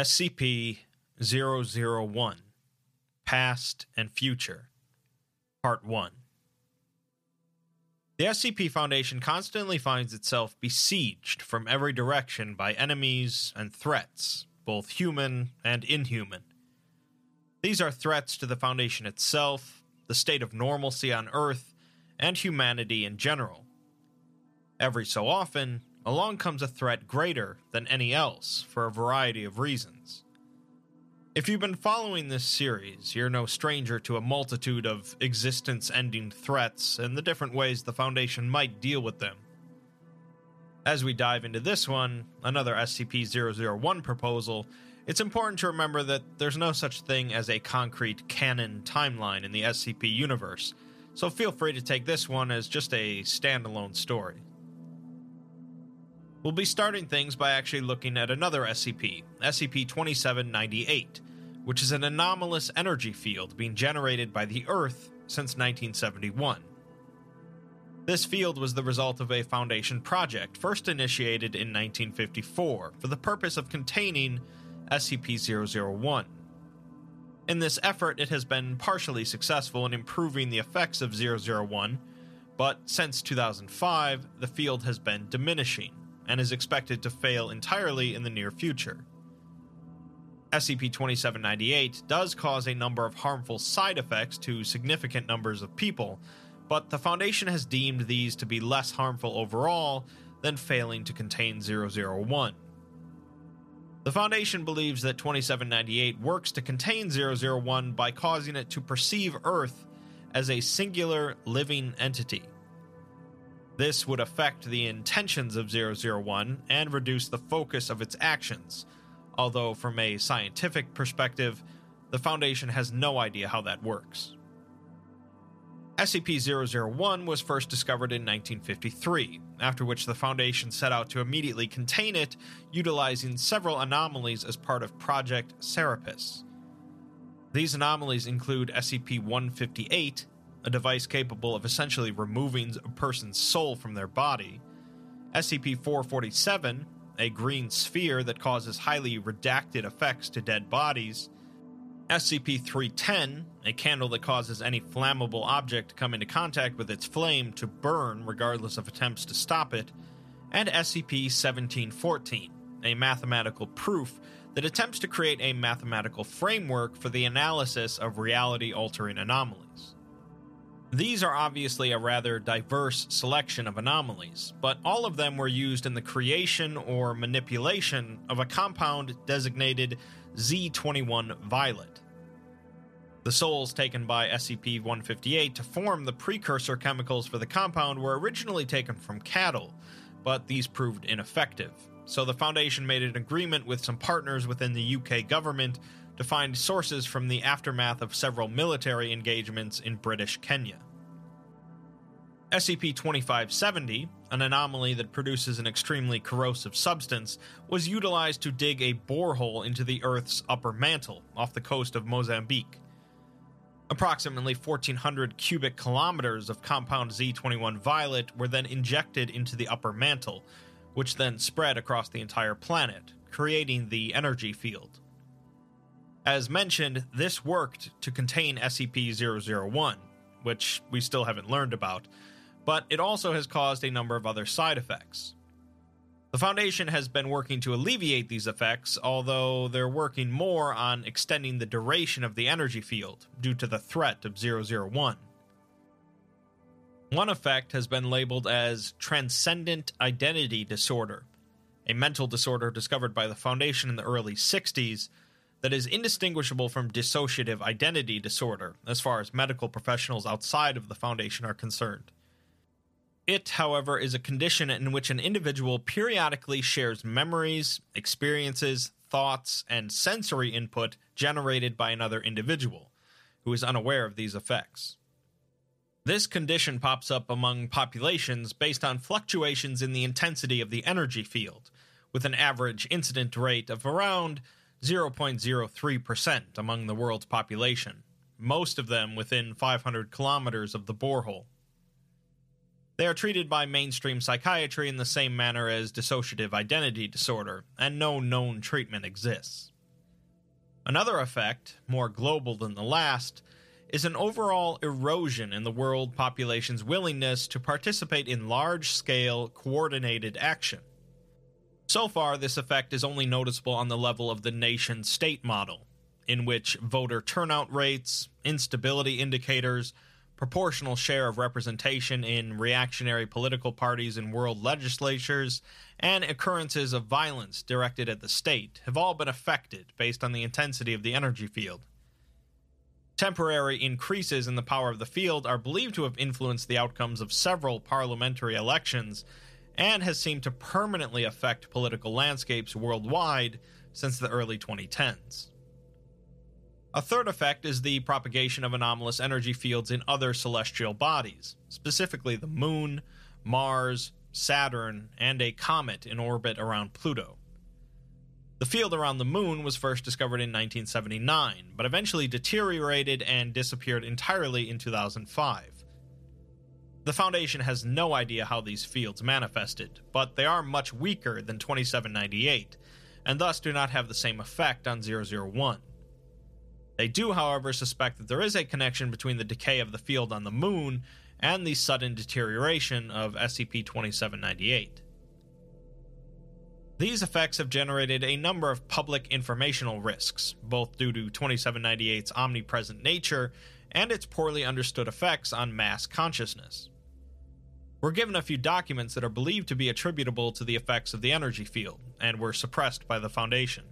SCP 001 Past and Future Part 1 The SCP Foundation constantly finds itself besieged from every direction by enemies and threats, both human and inhuman. These are threats to the Foundation itself, the state of normalcy on Earth, and humanity in general. Every so often, along comes a threat greater than any else for a variety of reasons. If you've been following this series, you're no stranger to a multitude of existence ending threats and the different ways the Foundation might deal with them. As we dive into this one, another SCP 001 proposal, it's important to remember that there's no such thing as a concrete canon timeline in the SCP universe, so feel free to take this one as just a standalone story. We'll be starting things by actually looking at another SCP, SCP 2798, which is an anomalous energy field being generated by the Earth since 1971. This field was the result of a Foundation project first initiated in 1954 for the purpose of containing SCP 001. In this effort, it has been partially successful in improving the effects of 001, but since 2005, the field has been diminishing and is expected to fail entirely in the near future. SCP 2798 does cause a number of harmful side effects to significant numbers of people, but the Foundation has deemed these to be less harmful overall than failing to contain 001. The Foundation believes that 2798 works to contain 001 by causing it to perceive Earth as a singular living entity. This would affect the intentions of 001 and reduce the focus of its actions, although, from a scientific perspective, the Foundation has no idea how that works. SCP 001 was first discovered in 1953, after which the Foundation set out to immediately contain it, utilizing several anomalies as part of Project Serapis. These anomalies include SCP 158, a device capable of essentially removing a person's soul from their body, SCP 447, a green sphere that causes highly redacted effects to dead bodies, SCP 310, a candle that causes any flammable object to come into contact with its flame to burn regardless of attempts to stop it, and SCP 1714, a mathematical proof that attempts to create a mathematical framework for the analysis of reality altering anomalies. These are obviously a rather diverse selection of anomalies, but all of them were used in the creation or manipulation of a compound designated Z21 Violet. The souls taken by SCP 158 to form the precursor chemicals for the compound were originally taken from cattle, but these proved ineffective, so the Foundation made an agreement with some partners within the UK government to find sources from the aftermath of several military engagements in British Kenya. SCP 2570, an anomaly that produces an extremely corrosive substance, was utilized to dig a borehole into the Earth's upper mantle off the coast of Mozambique. Approximately 1,400 cubic kilometers of compound Z21 violet were then injected into the upper mantle, which then spread across the entire planet, creating the energy field. As mentioned, this worked to contain SCP 001, which we still haven't learned about, but it also has caused a number of other side effects. The Foundation has been working to alleviate these effects, although they're working more on extending the duration of the energy field due to the threat of 001. One effect has been labeled as Transcendent Identity Disorder, a mental disorder discovered by the Foundation in the early 60s that is indistinguishable from dissociative identity disorder as far as medical professionals outside of the Foundation are concerned. It, however, is a condition in which an individual periodically shares memories, experiences, thoughts, and sensory input generated by another individual, who is unaware of these effects. This condition pops up among populations based on fluctuations in the intensity of the energy field, with an average incident rate of around 0.03% among the world's population, most of them within 500 kilometers of the borehole. They are treated by mainstream psychiatry in the same manner as dissociative identity disorder, and no known treatment exists. Another effect, more global than the last, is an overall erosion in the world population's willingness to participate in large scale, coordinated action. So far, this effect is only noticeable on the level of the nation state model, in which voter turnout rates, instability indicators, proportional share of representation in reactionary political parties in world legislatures, and occurrences of violence directed at the state have all been affected based on the intensity of the energy field. Temporary increases in the power of the field are believed to have influenced the outcomes of several parliamentary elections and has seemed to permanently affect political landscapes worldwide since the early 2010s. A third effect is the propagation of anomalous energy fields in other celestial bodies, specifically the Moon, Mars, Saturn, and a comet in orbit around Pluto. The field around the Moon was first discovered in 1979, but eventually deteriorated and disappeared entirely in 2005. The Foundation has no idea how these fields manifested, but they are much weaker than 2798, and thus do not have the same effect on 001. They do, however, suspect that there is a connection between the decay of the field on the Moon and the sudden deterioration of SCP 2798. These effects have generated a number of public informational risks, both due to 2798's omnipresent nature and its poorly understood effects on mass consciousness. We're given a few documents that are believed to be attributable to the effects of the energy field, and were suppressed by the Foundation.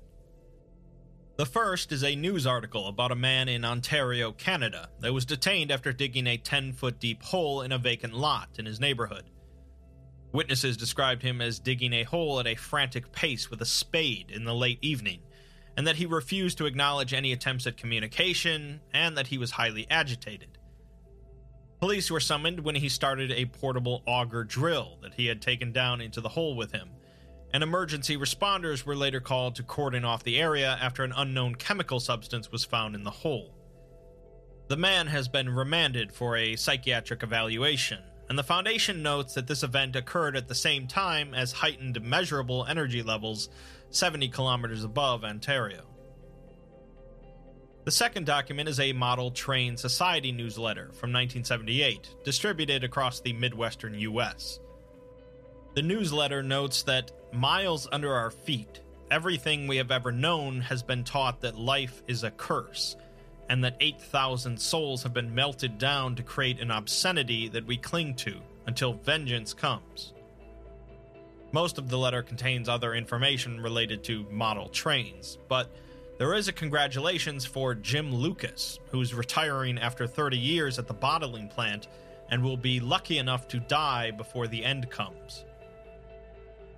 The first is a news article about a man in Ontario, Canada, that was detained after digging a 10 foot deep hole in a vacant lot in his neighborhood. Witnesses described him as digging a hole at a frantic pace with a spade in the late evening, and that he refused to acknowledge any attempts at communication, and that he was highly agitated. Police were summoned when he started a portable auger drill that he had taken down into the hole with him, and emergency responders were later called to cordon off the area after an unknown chemical substance was found in the hole. The man has been remanded for a psychiatric evaluation, and the Foundation notes that this event occurred at the same time as heightened measurable energy levels 70 kilometers above Ontario. The second document is a Model Train Society newsletter from 1978, distributed across the Midwestern U.S. The newsletter notes that miles under our feet, everything we have ever known has been taught that life is a curse, and that 8,000 souls have been melted down to create an obscenity that we cling to until vengeance comes. Most of the letter contains other information related to model trains, but there is a congratulations for Jim Lucas, who's retiring after 30 years at the bottling plant and will be lucky enough to die before the end comes.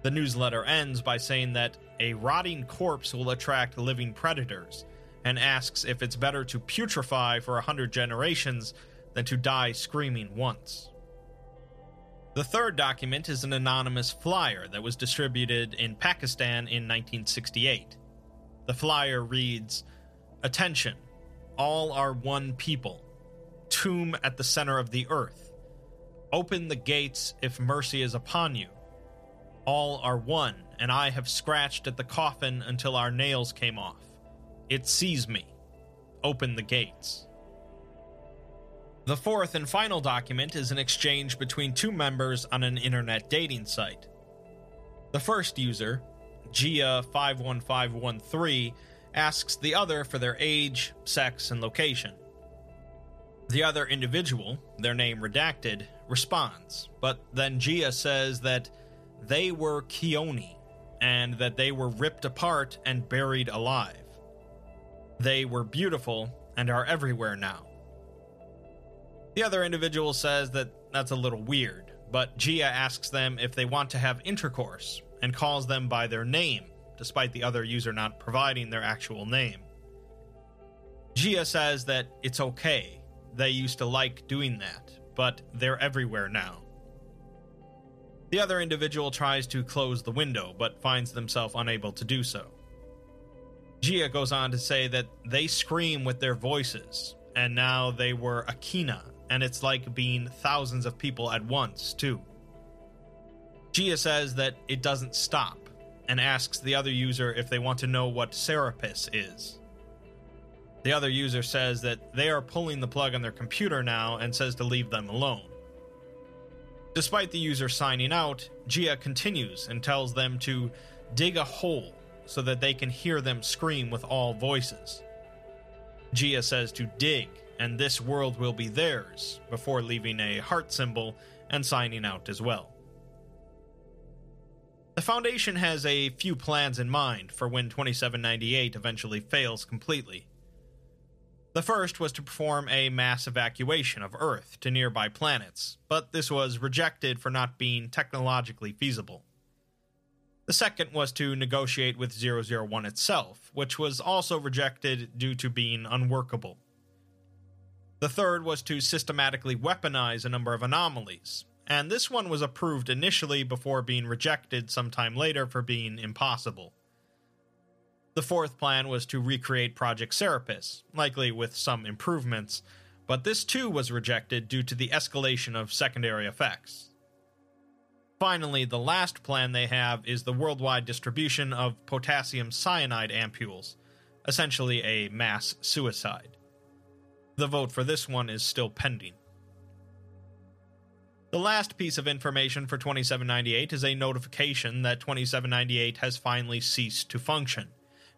The newsletter ends by saying that a rotting corpse will attract living predators, and asks if it's better to putrefy for a hundred generations than to die screaming once. The third document is an anonymous flyer that was distributed in Pakistan in 1968. The flyer reads Attention, all are one people. Tomb at the center of the earth. Open the gates if mercy is upon you. All are one, and I have scratched at the coffin until our nails came off. It sees me. Open the gates. The fourth and final document is an exchange between two members on an internet dating site. The first user, Gia51513 asks the other for their age, sex, and location. The other individual, their name redacted, responds, but then Gia says that they were Keone and that they were ripped apart and buried alive. They were beautiful and are everywhere now. The other individual says that that's a little weird, but Gia asks them if they want to have intercourse and calls them by their name, despite the other user not providing their actual name. Gia says that it's okay, they used to like doing that, but they're everywhere now. The other individual tries to close the window, but finds themselves unable to do so. Gia goes on to say that they scream with their voices, and now they were Akina, and it's like being thousands of people at once, too. Gia says that it doesn't stop, and asks the other user if they want to know what Serapis is. The other user says that they are pulling the plug on their computer now and says to leave them alone. Despite the user signing out, Gia continues and tells them to dig a hole so that they can hear them scream with all voices. Gia says to dig, and this world will be theirs, before leaving a heart symbol and signing out as well. The Foundation has a few plans in mind for when 2798 eventually fails completely. The first was to perform a mass evacuation of Earth to nearby planets, but this was rejected for not being technologically feasible. The second was to negotiate with 001 itself, which was also rejected due to being unworkable. The third was to systematically weaponize a number of anomalies, and this one was approved initially before being rejected sometime later for being impossible. The fourth plan was to recreate Project Serapis, likely with some improvements, but this too was rejected due to the escalation of secondary effects. Finally, the last plan they have is the worldwide distribution of potassium cyanide ampules, essentially a mass suicide. The vote for this one is still pending. The last piece of information for 2798 is a notification that 2798 has finally ceased to function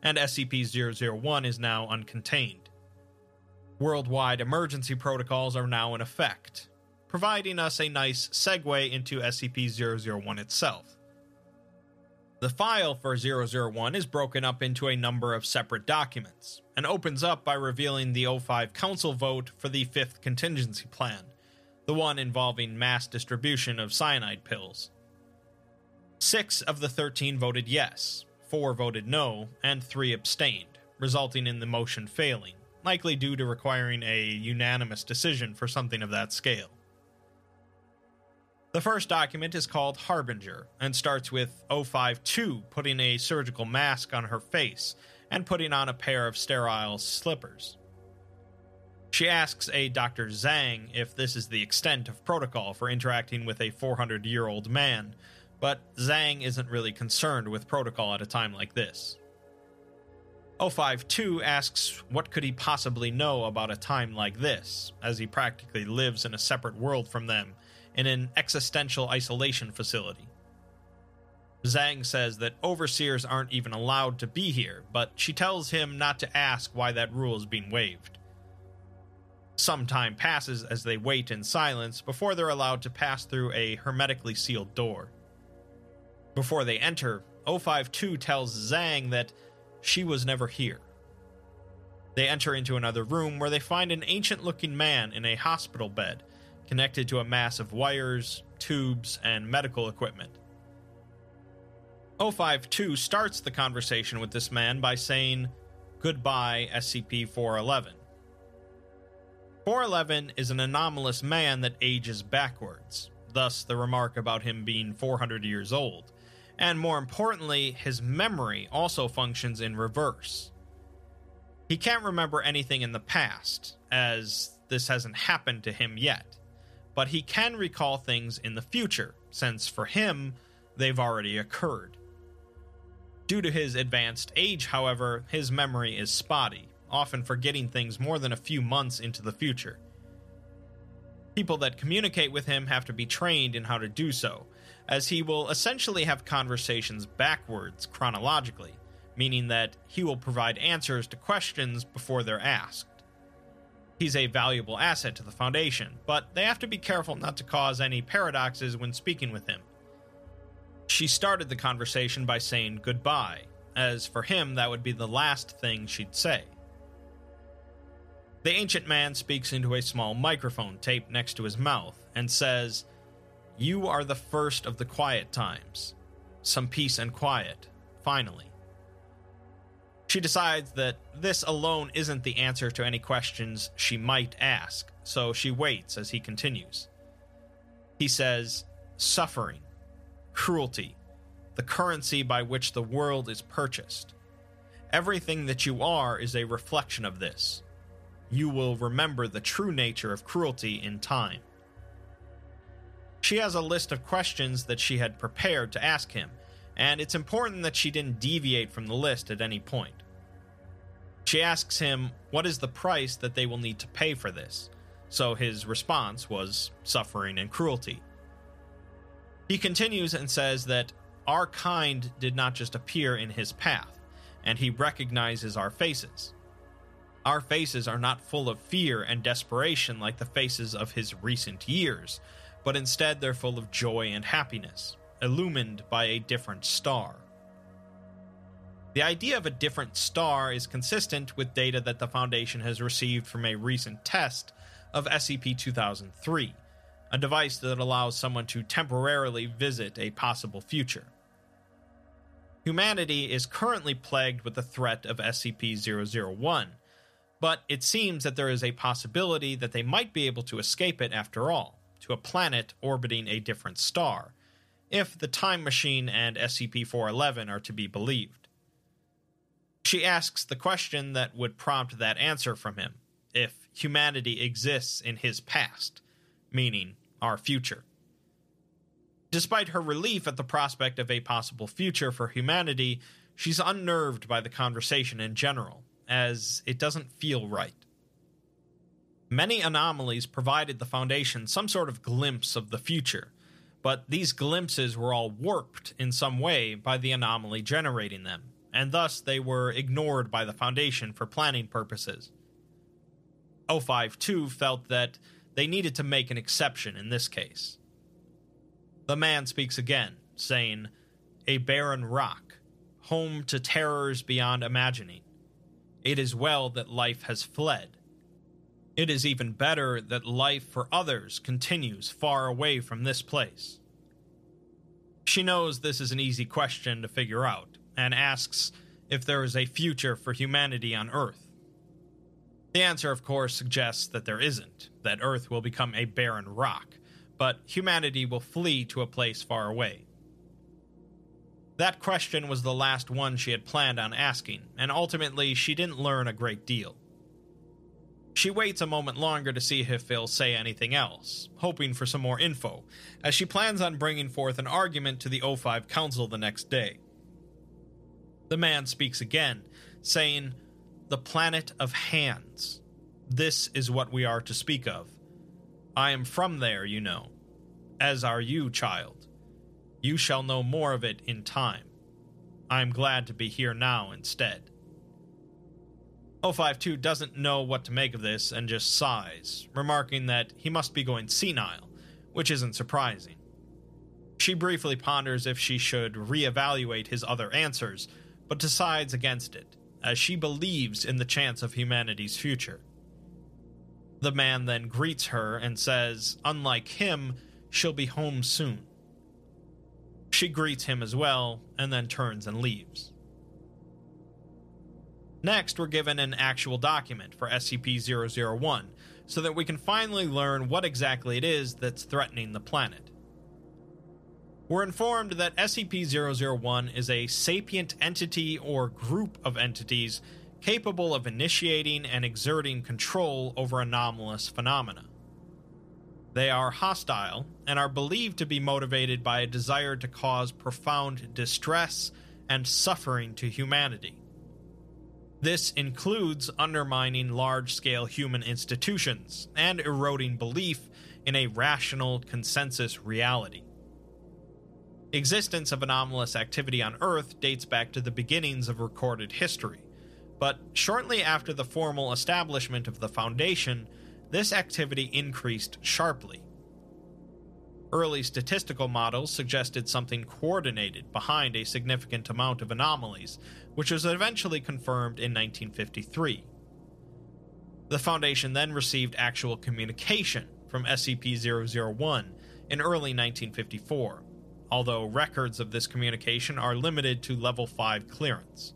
and SCP-001 is now uncontained. Worldwide emergency protocols are now in effect, providing us a nice segue into SCP-001 itself. The file for 001 is broken up into a number of separate documents, and opens up by revealing the O5 Council vote for the 5th Contingency Plan, the one involving mass distribution of cyanide pills. Six of the 13 voted yes, four voted no, and three abstained, resulting in the motion failing, likely due to requiring a unanimous decision for something of that scale. The first document is called Harbinger and starts with 052 putting a surgical mask on her face and putting on a pair of sterile slippers. She asks a Dr. Zhang if this is the extent of protocol for interacting with a 400 year old man, but Zhang isn't really concerned with protocol at a time like this. 052 asks what could he possibly know about a time like this, as he practically lives in a separate world from them, in an existential isolation facility. Zhang says that overseers aren't even allowed to be here, but she tells him not to ask why that rule is being waived. Some time passes as they wait in silence before they're allowed to pass through a hermetically sealed door. Before they enter, 052 tells Zhang that she was never here. They enter into another room where they find an ancient looking man in a hospital bed, connected to a mass of wires, tubes, and medical equipment. 052 starts the conversation with this man by saying, Goodbye, SCP 411. 411 is an anomalous man that ages backwards, thus, the remark about him being 400 years old and more importantly, his memory also functions in reverse. He can't remember anything in the past, as this hasn't happened to him yet, but he can recall things in the future, since for him, they've already occurred. Due to his advanced age, however, his memory is spotty, often forgetting things more than a few months into the future. People that communicate with him have to be trained in how to do so, as he will essentially have conversations backwards chronologically, meaning that he will provide answers to questions before they're asked. He's a valuable asset to the Foundation, but they have to be careful not to cause any paradoxes when speaking with him. She started the conversation by saying goodbye, as for him, that would be the last thing she'd say. The ancient man speaks into a small microphone taped next to his mouth and says, You are the first of the quiet times. Some peace and quiet, finally. She decides that this alone isn't the answer to any questions she might ask, so she waits as he continues. He says, Suffering, cruelty, the currency by which the world is purchased. Everything that you are is a reflection of this. You will remember the true nature of cruelty in time. She has a list of questions that she had prepared to ask him, and it's important that she didn't deviate from the list at any point. She asks him, What is the price that they will need to pay for this? So his response was suffering and cruelty. He continues and says that our kind did not just appear in his path, and he recognizes our faces. Our faces are not full of fear and desperation like the faces of his recent years, but instead they're full of joy and happiness, illumined by a different star. The idea of a different star is consistent with data that the Foundation has received from a recent test of SCP 2003, a device that allows someone to temporarily visit a possible future. Humanity is currently plagued with the threat of SCP 001, but it seems that there is a possibility that they might be able to escape it after all, to a planet orbiting a different star, if the Time Machine and SCP 411 are to be believed. She asks the question that would prompt that answer from him if humanity exists in his past, meaning our future. Despite her relief at the prospect of a possible future for humanity, she's unnerved by the conversation in general, as it doesn't feel right. Many anomalies provided the Foundation some sort of glimpse of the future, but these glimpses were all warped in some way by the anomaly generating them and thus they were ignored by the Foundation for planning purposes. 052 felt that they needed to make an exception in this case. The man speaks again, saying, A barren rock, home to terrors beyond imagining. It is well that life has fled. It is even better that life for others continues far away from this place. She knows this is an easy question to figure out, and asks if there is a future for humanity on Earth. The answer, of course, suggests that there isn't, that Earth will become a barren rock, but humanity will flee to a place far away. That question was the last one she had planned on asking, and ultimately she didn't learn a great deal. She waits a moment longer to see if he'll say anything else, hoping for some more info, as she plans on bringing forth an argument to the O5 Council the next day. The man speaks again, saying, The planet of hands. This is what we are to speak of. I am from there, you know. As are you, child. You shall know more of it in time. I am glad to be here now instead. 052 doesn't know what to make of this and just sighs, remarking that he must be going senile, which isn't surprising. She briefly ponders if she should reevaluate his other answers, but decides against it, as she believes in the chance of humanity's future. The man then greets her and says, unlike him, she'll be home soon. She greets him as well, and then turns and leaves. Next, we're given an actual document for SCP 001 so that we can finally learn what exactly it is that's threatening the planet. We're informed that SCP 001 is a sapient entity or group of entities capable of initiating and exerting control over anomalous phenomena. They are hostile and are believed to be motivated by a desire to cause profound distress and suffering to humanity. This includes undermining large scale human institutions and eroding belief in a rational consensus reality. Existence of anomalous activity on Earth dates back to the beginnings of recorded history, but shortly after the formal establishment of the Foundation, this activity increased sharply. Early statistical models suggested something coordinated behind a significant amount of anomalies, which was eventually confirmed in 1953. The Foundation then received actual communication from SCP 001 in early 1954, although records of this communication are limited to Level 5 clearance.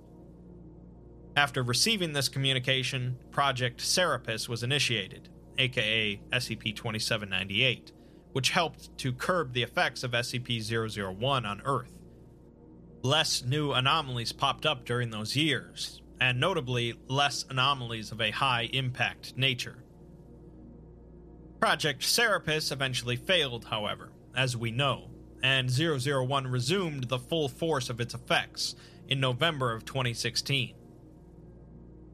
After receiving this communication, Project Serapis was initiated, aka SCP 2798, which helped to curb the effects of SCP 001 on Earth. Less new anomalies popped up during those years, and notably, less anomalies of a high impact nature. Project Serapis eventually failed, however, as we know, and 001 resumed the full force of its effects in November of 2016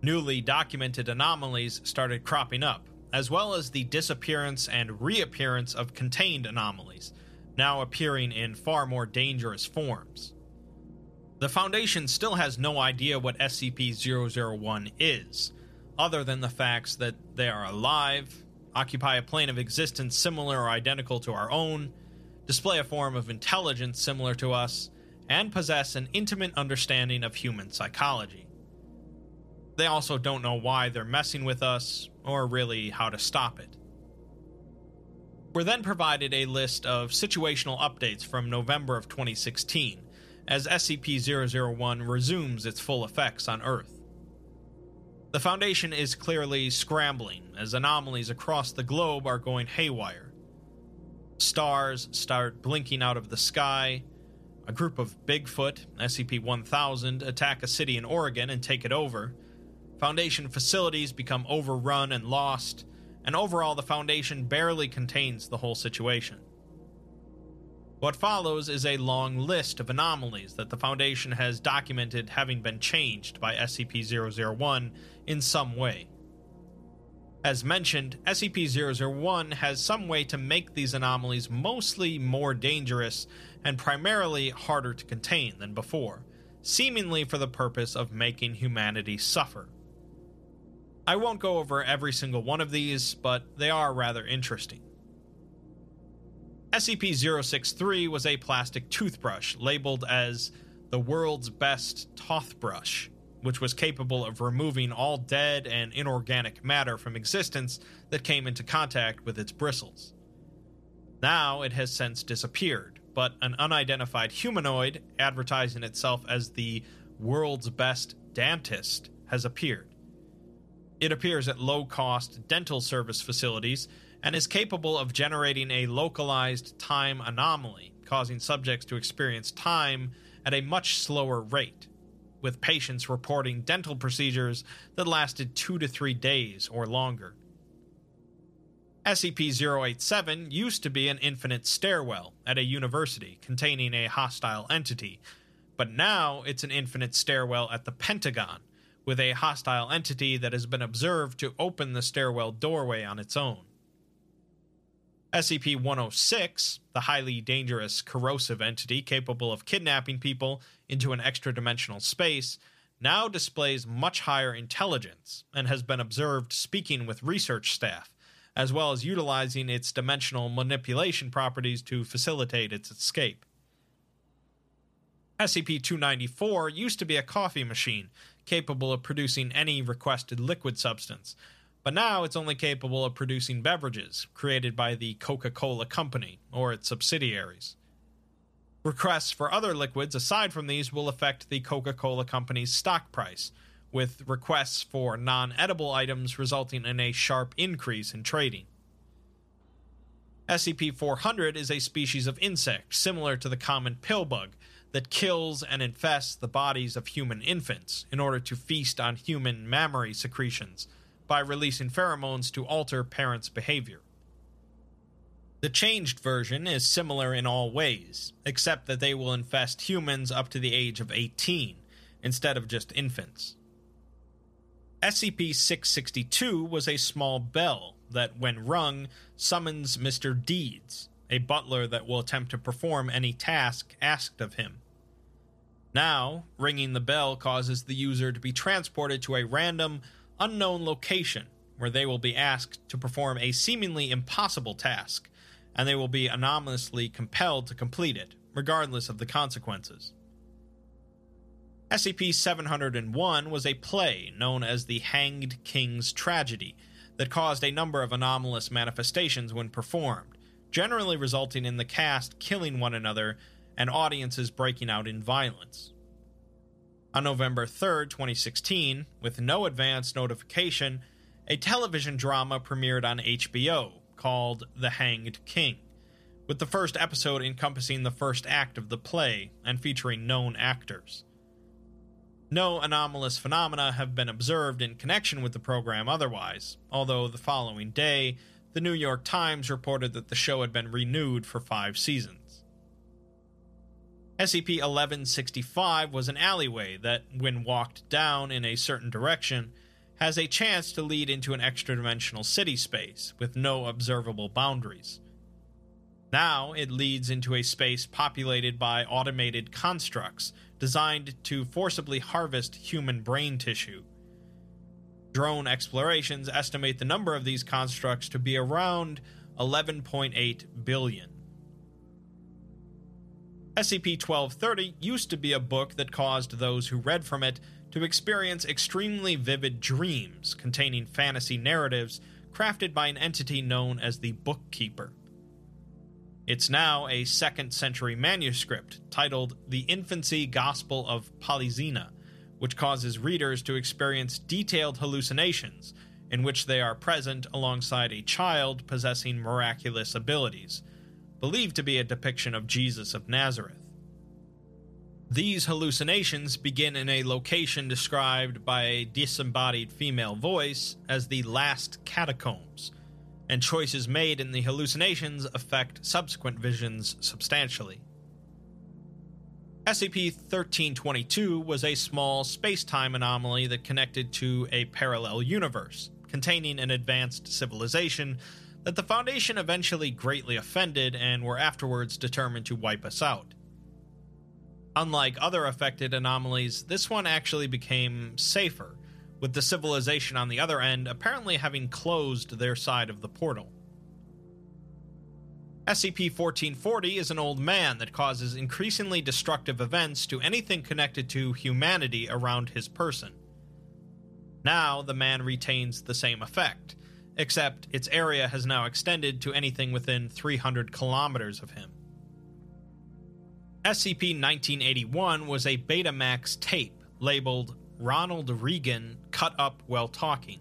newly documented anomalies started cropping up, as well as the disappearance and reappearance of contained anomalies, now appearing in far more dangerous forms. The Foundation still has no idea what SCP 001 is, other than the facts that they are alive, occupy a plane of existence similar or identical to our own, display a form of intelligence similar to us, and possess an intimate understanding of human psychology. They also don't know why they're messing with us, or really how to stop it. We're then provided a list of situational updates from November of 2016, as SCP 001 resumes its full effects on Earth. The Foundation is clearly scrambling, as anomalies across the globe are going haywire. Stars start blinking out of the sky. A group of Bigfoot, SCP 1000, attack a city in Oregon and take it over Foundation facilities become overrun and lost, and overall, the Foundation barely contains the whole situation. What follows is a long list of anomalies that the Foundation has documented having been changed by SCP 001 in some way. As mentioned, SCP 001 has some way to make these anomalies mostly more dangerous and primarily harder to contain than before, seemingly for the purpose of making humanity suffer. I won't go over every single one of these, but they are rather interesting. SCP 063 was a plastic toothbrush labeled as the world's best toothbrush, which was capable of removing all dead and inorganic matter from existence that came into contact with its bristles. Now it has since disappeared, but an unidentified humanoid advertising itself as the world's best dentist has appeared. It appears at low cost dental service facilities and is capable of generating a localized time anomaly, causing subjects to experience time at a much slower rate, with patients reporting dental procedures that lasted two to three days or longer. SCP 087 used to be an infinite stairwell at a university containing a hostile entity, but now it's an infinite stairwell at the Pentagon with a hostile entity that has been observed to open the stairwell doorway on its own. SCP 106, the highly dangerous corrosive entity capable of kidnapping people into an extra dimensional space, now displays much higher intelligence and has been observed speaking with research staff, as well as utilizing its dimensional manipulation properties to facilitate its escape. SCP 294 used to be a coffee machine capable of producing any requested liquid substance, but now it's only capable of producing beverages created by the Coca Cola Company or its subsidiaries. Requests for other liquids aside from these will affect the Coca Cola Company's stock price, with requests for non edible items resulting in a sharp increase in trading. SCP 400 is a species of insect similar to the common pillbug that kills and infests the bodies of human infants in order to feast on human mammary secretions by releasing pheromones to alter parents' behavior. The changed version is similar in all ways, except that they will infest humans up to the age of 18 instead of just infants. SCP 662 was a small bell that, when rung, summons Mr. Deeds, a butler that will attempt to perform any task asked of him. Now, ringing the bell causes the user to be transported to a random, unknown location where they will be asked to perform a seemingly impossible task, and they will be anomalously compelled to complete it, regardless of the consequences. SCP 701 was a play known as the Hanged King's Tragedy that caused a number of anomalous manifestations when performed, generally resulting in the cast killing one another and audiences breaking out in violence. On November 3, 2016, with no advance notification, a television drama premiered on HBO called The Hanged King, with the first episode encompassing the first act of the play and featuring known actors. No anomalous phenomena have been observed in connection with the program otherwise, although the following day, the New York Times reported that the show had been renewed for five seasons. SCP 1165 was an alleyway that, when walked down in a certain direction, has a chance to lead into an extra dimensional city space with no observable boundaries. Now it leads into a space populated by automated constructs designed to forcibly harvest human brain tissue. Drone explorations estimate the number of these constructs to be around 11.8 billion. SCP 1230 used to be a book that caused those who read from it to experience extremely vivid dreams containing fantasy narratives crafted by an entity known as the Bookkeeper. It's now a second century manuscript titled The Infancy Gospel of Polyxena, which causes readers to experience detailed hallucinations in which they are present alongside a child possessing miraculous abilities, believed to be a depiction of Jesus of Nazareth. These hallucinations begin in a location described by a disembodied female voice as the last catacombs and choices made in the hallucinations affect subsequent visions substantially. SCP 1322 was a small space time anomaly that connected to a parallel universe, containing an advanced civilization that the Foundation eventually greatly offended and were afterwards determined to wipe us out. Unlike other affected anomalies, this one actually became safer with the civilization on the other end apparently having closed their side of the portal. SCP 1440 is an old man that causes increasingly destructive events to anything connected to humanity around his person. Now, the man retains the same effect, except its area has now extended to anything within 300 kilometers of him. SCP 1981 was a Betamax tape labeled Ronald Reagan cut up while talking,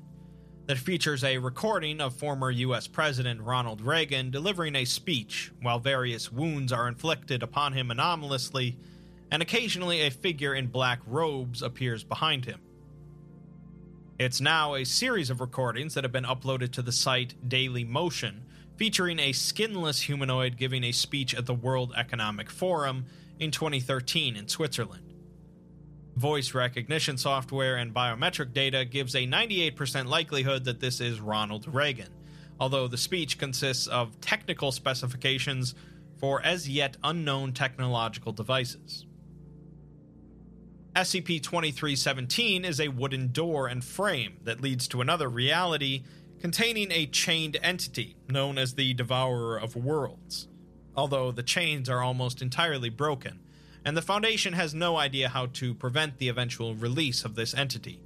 that features a recording of former US President Ronald Reagan delivering a speech while various wounds are inflicted upon him anomalously, and occasionally a figure in black robes appears behind him. It's now a series of recordings that have been uploaded to the site Daily Motion, featuring a skinless humanoid giving a speech at the World Economic Forum in 2013 in Switzerland. Voice recognition software and biometric data gives a 98% likelihood that this is Ronald Reagan, although the speech consists of technical specifications for as yet unknown technological devices. SCP 2317 is a wooden door and frame that leads to another reality containing a chained entity known as the Devourer of Worlds, although the chains are almost entirely broken and the Foundation has no idea how to prevent the eventual release of this entity.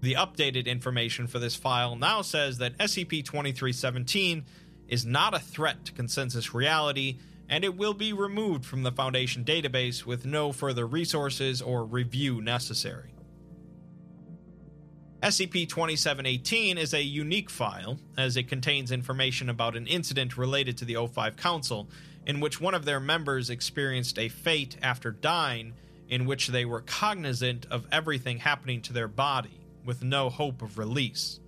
The updated information for this file now says that SCP 2317 is not a threat to consensus reality, and it will be removed from the Foundation database with no further resources or review necessary. SCP 2718 is a unique file, as it contains information about an incident related to the O5 Council in which one of their members experienced a fate after dying in which they were cognizant of everything happening to their body, with no hope of release.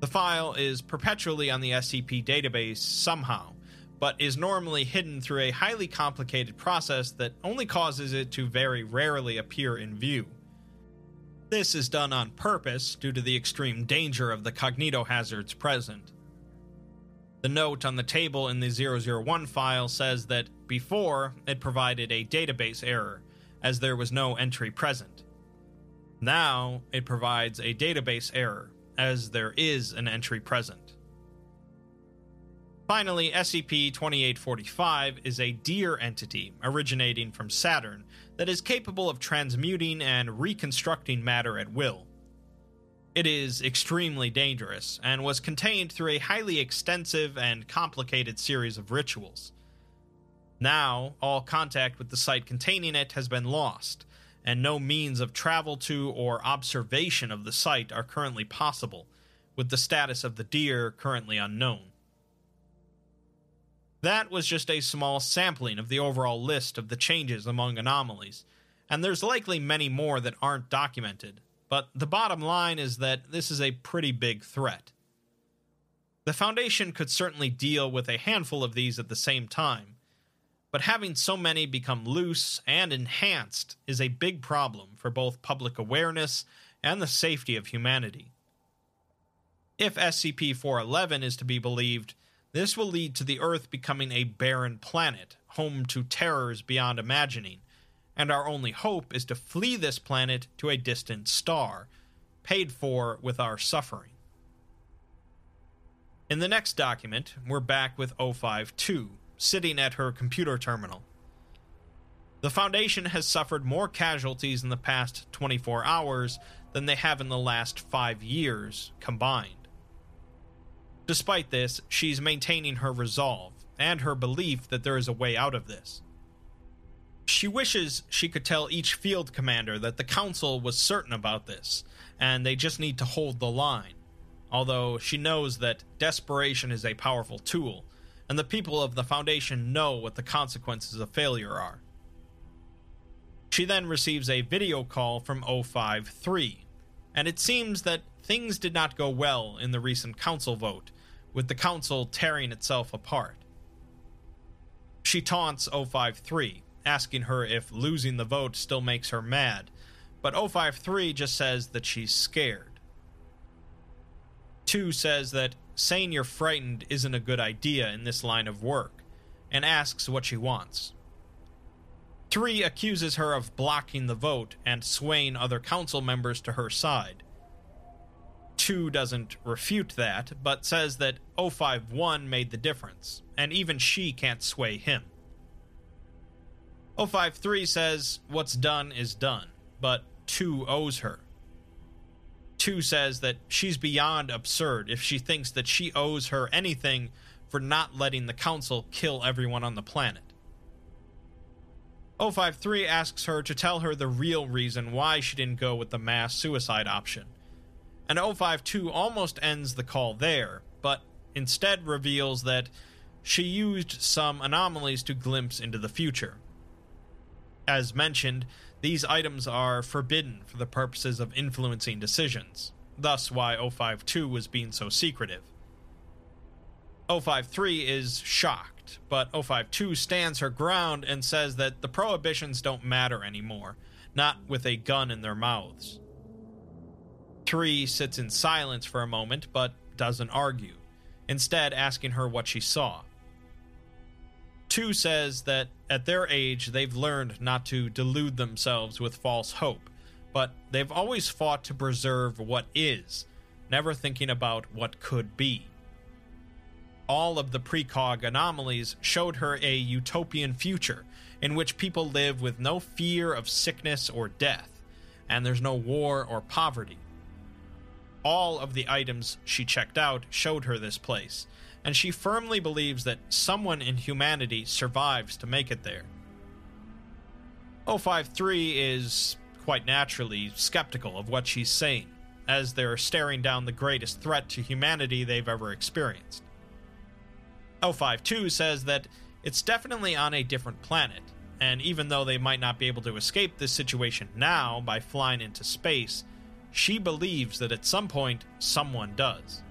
The file is perpetually on the SCP database somehow, but is normally hidden through a highly complicated process that only causes it to very rarely appear in view. This is done on purpose due to the extreme danger of the cognitohazards present. The note on the table in the 001 file says that before it provided a database error, as there was no entry present. Now it provides a database error, as there is an entry present. Finally, SCP 2845 is a Deer entity originating from Saturn that is capable of transmuting and reconstructing matter at will. It is extremely dangerous and was contained through a highly extensive and complicated series of rituals. Now, all contact with the site containing it has been lost, and no means of travel to or observation of the site are currently possible, with the status of the deer currently unknown. That was just a small sampling of the overall list of the changes among anomalies, and there's likely many more that aren't documented, but the bottom line is that this is a pretty big threat. The Foundation could certainly deal with a handful of these at the same time, but having so many become loose and enhanced is a big problem for both public awareness and the safety of humanity. If SCP 411 is to be believed, this will lead to the Earth becoming a barren planet, home to terrors beyond imagining, and our only hope is to flee this planet to a distant star, paid for with our suffering. In the next document, we're back with 052, sitting at her computer terminal. The Foundation has suffered more casualties in the past 24 hours than they have in the last five years combined. Despite this, she's maintaining her resolve and her belief that there is a way out of this. She wishes she could tell each field commander that the Council was certain about this, and they just need to hold the line. Although she knows that desperation is a powerful tool, and the people of the Foundation know what the consequences of failure are. She then receives a video call from 053, and it seems that things did not go well in the recent council vote, with the council tearing itself apart. She taunts 053, asking her if losing the vote still makes her mad, but 053 just says that she's scared. 2 says that saying you're frightened isn't a good idea in this line of work, and asks what she wants. 3 accuses her of blocking the vote and swaying other council members to her side. 2 doesn't refute that, but says that 051 made the difference, and even she can't sway him. 053 says what's done is done, but 2 owes her. 2 says that she's beyond absurd if she thinks that she owes her anything for not letting the Council kill everyone on the planet. 053 asks her to tell her the real reason why she didn't go with the mass suicide option. And 052 almost ends the call there, but instead reveals that she used some anomalies to glimpse into the future. As mentioned, these items are forbidden for the purposes of influencing decisions, thus why 052 was being so secretive. 053 is shocked, but 052 stands her ground and says that the prohibitions don't matter anymore, not with a gun in their mouths. 3 sits in silence for a moment but doesn't argue, instead asking her what she saw. 2 says that at their age they've learned not to delude themselves with false hope, but they've always fought to preserve what is, never thinking about what could be. All of the precog anomalies showed her a utopian future in which people live with no fear of sickness or death, and there's no war or poverty. All of the items she checked out showed her this place, and she firmly believes that someone in humanity survives to make it there. 053 is, quite naturally, skeptical of what she's saying, as they're staring down the greatest threat to humanity they've ever experienced. 052 says that it's definitely on a different planet, and even though they might not be able to escape this situation now by flying into space, she believes that at some point someone does.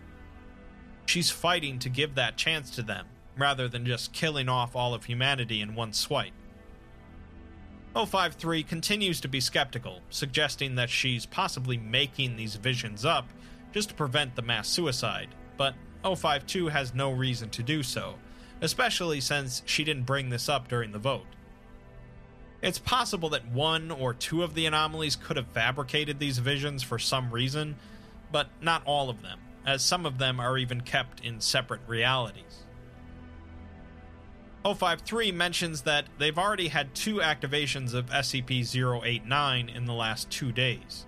She's fighting to give that chance to them, rather than just killing off all of humanity in one swipe. 053 continues to be skeptical, suggesting that she's possibly making these visions up just to prevent the mass suicide, but 052 has no reason to do so, especially since she didn't bring this up during the vote. It's possible that one or two of the anomalies could have fabricated these visions for some reason, but not all of them as some of them are even kept in separate realities. 053 mentions that they've already had two activations of SCP 089 in the last two days.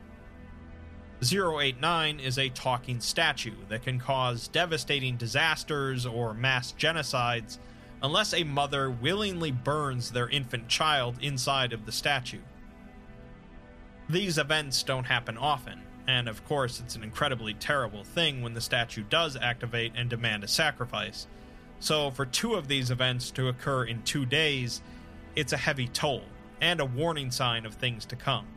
089 is a talking statue that can cause devastating disasters or mass genocides unless a mother willingly burns their infant child inside of the statue. These events don't happen often, and of course, it's an incredibly terrible thing when the statue does activate and demand a sacrifice. So, for two of these events to occur in two days, it's a heavy toll and a warning sign of things to come.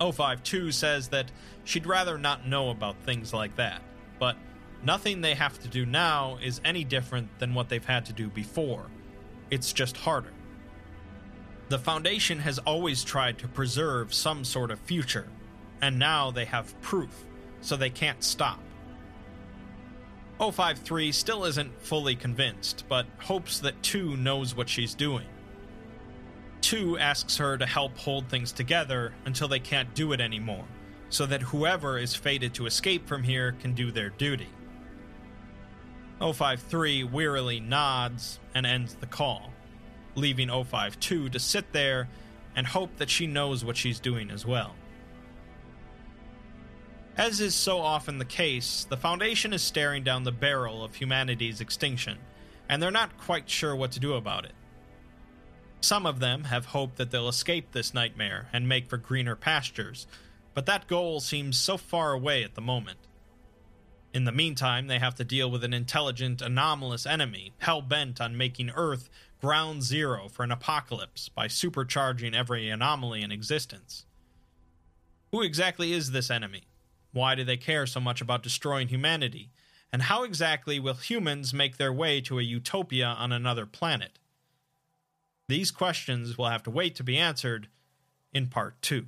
052 says that she'd rather not know about things like that, but nothing they have to do now is any different than what they've had to do before. It's just harder. The Foundation has always tried to preserve some sort of future, and now they have proof, so they can't stop. 053 still isn't fully convinced, but hopes that 2 knows what she's doing. 2 asks her to help hold things together until they can't do it anymore, so that whoever is fated to escape from here can do their duty. 053 wearily nods and ends the call, leaving 052 to sit there and hope that she knows what she's doing as well. As is so often the case, the Foundation is staring down the barrel of humanity's extinction, and they're not quite sure what to do about it. Some of them have hoped that they'll escape this nightmare and make for greener pastures, but that goal seems so far away at the moment. In the meantime, they have to deal with an intelligent, anomalous enemy, hell bent on making Earth ground zero for an apocalypse by supercharging every anomaly in existence. Who exactly is this enemy? Why do they care so much about destroying humanity? And how exactly will humans make their way to a utopia on another planet? These questions will have to wait to be answered in part two.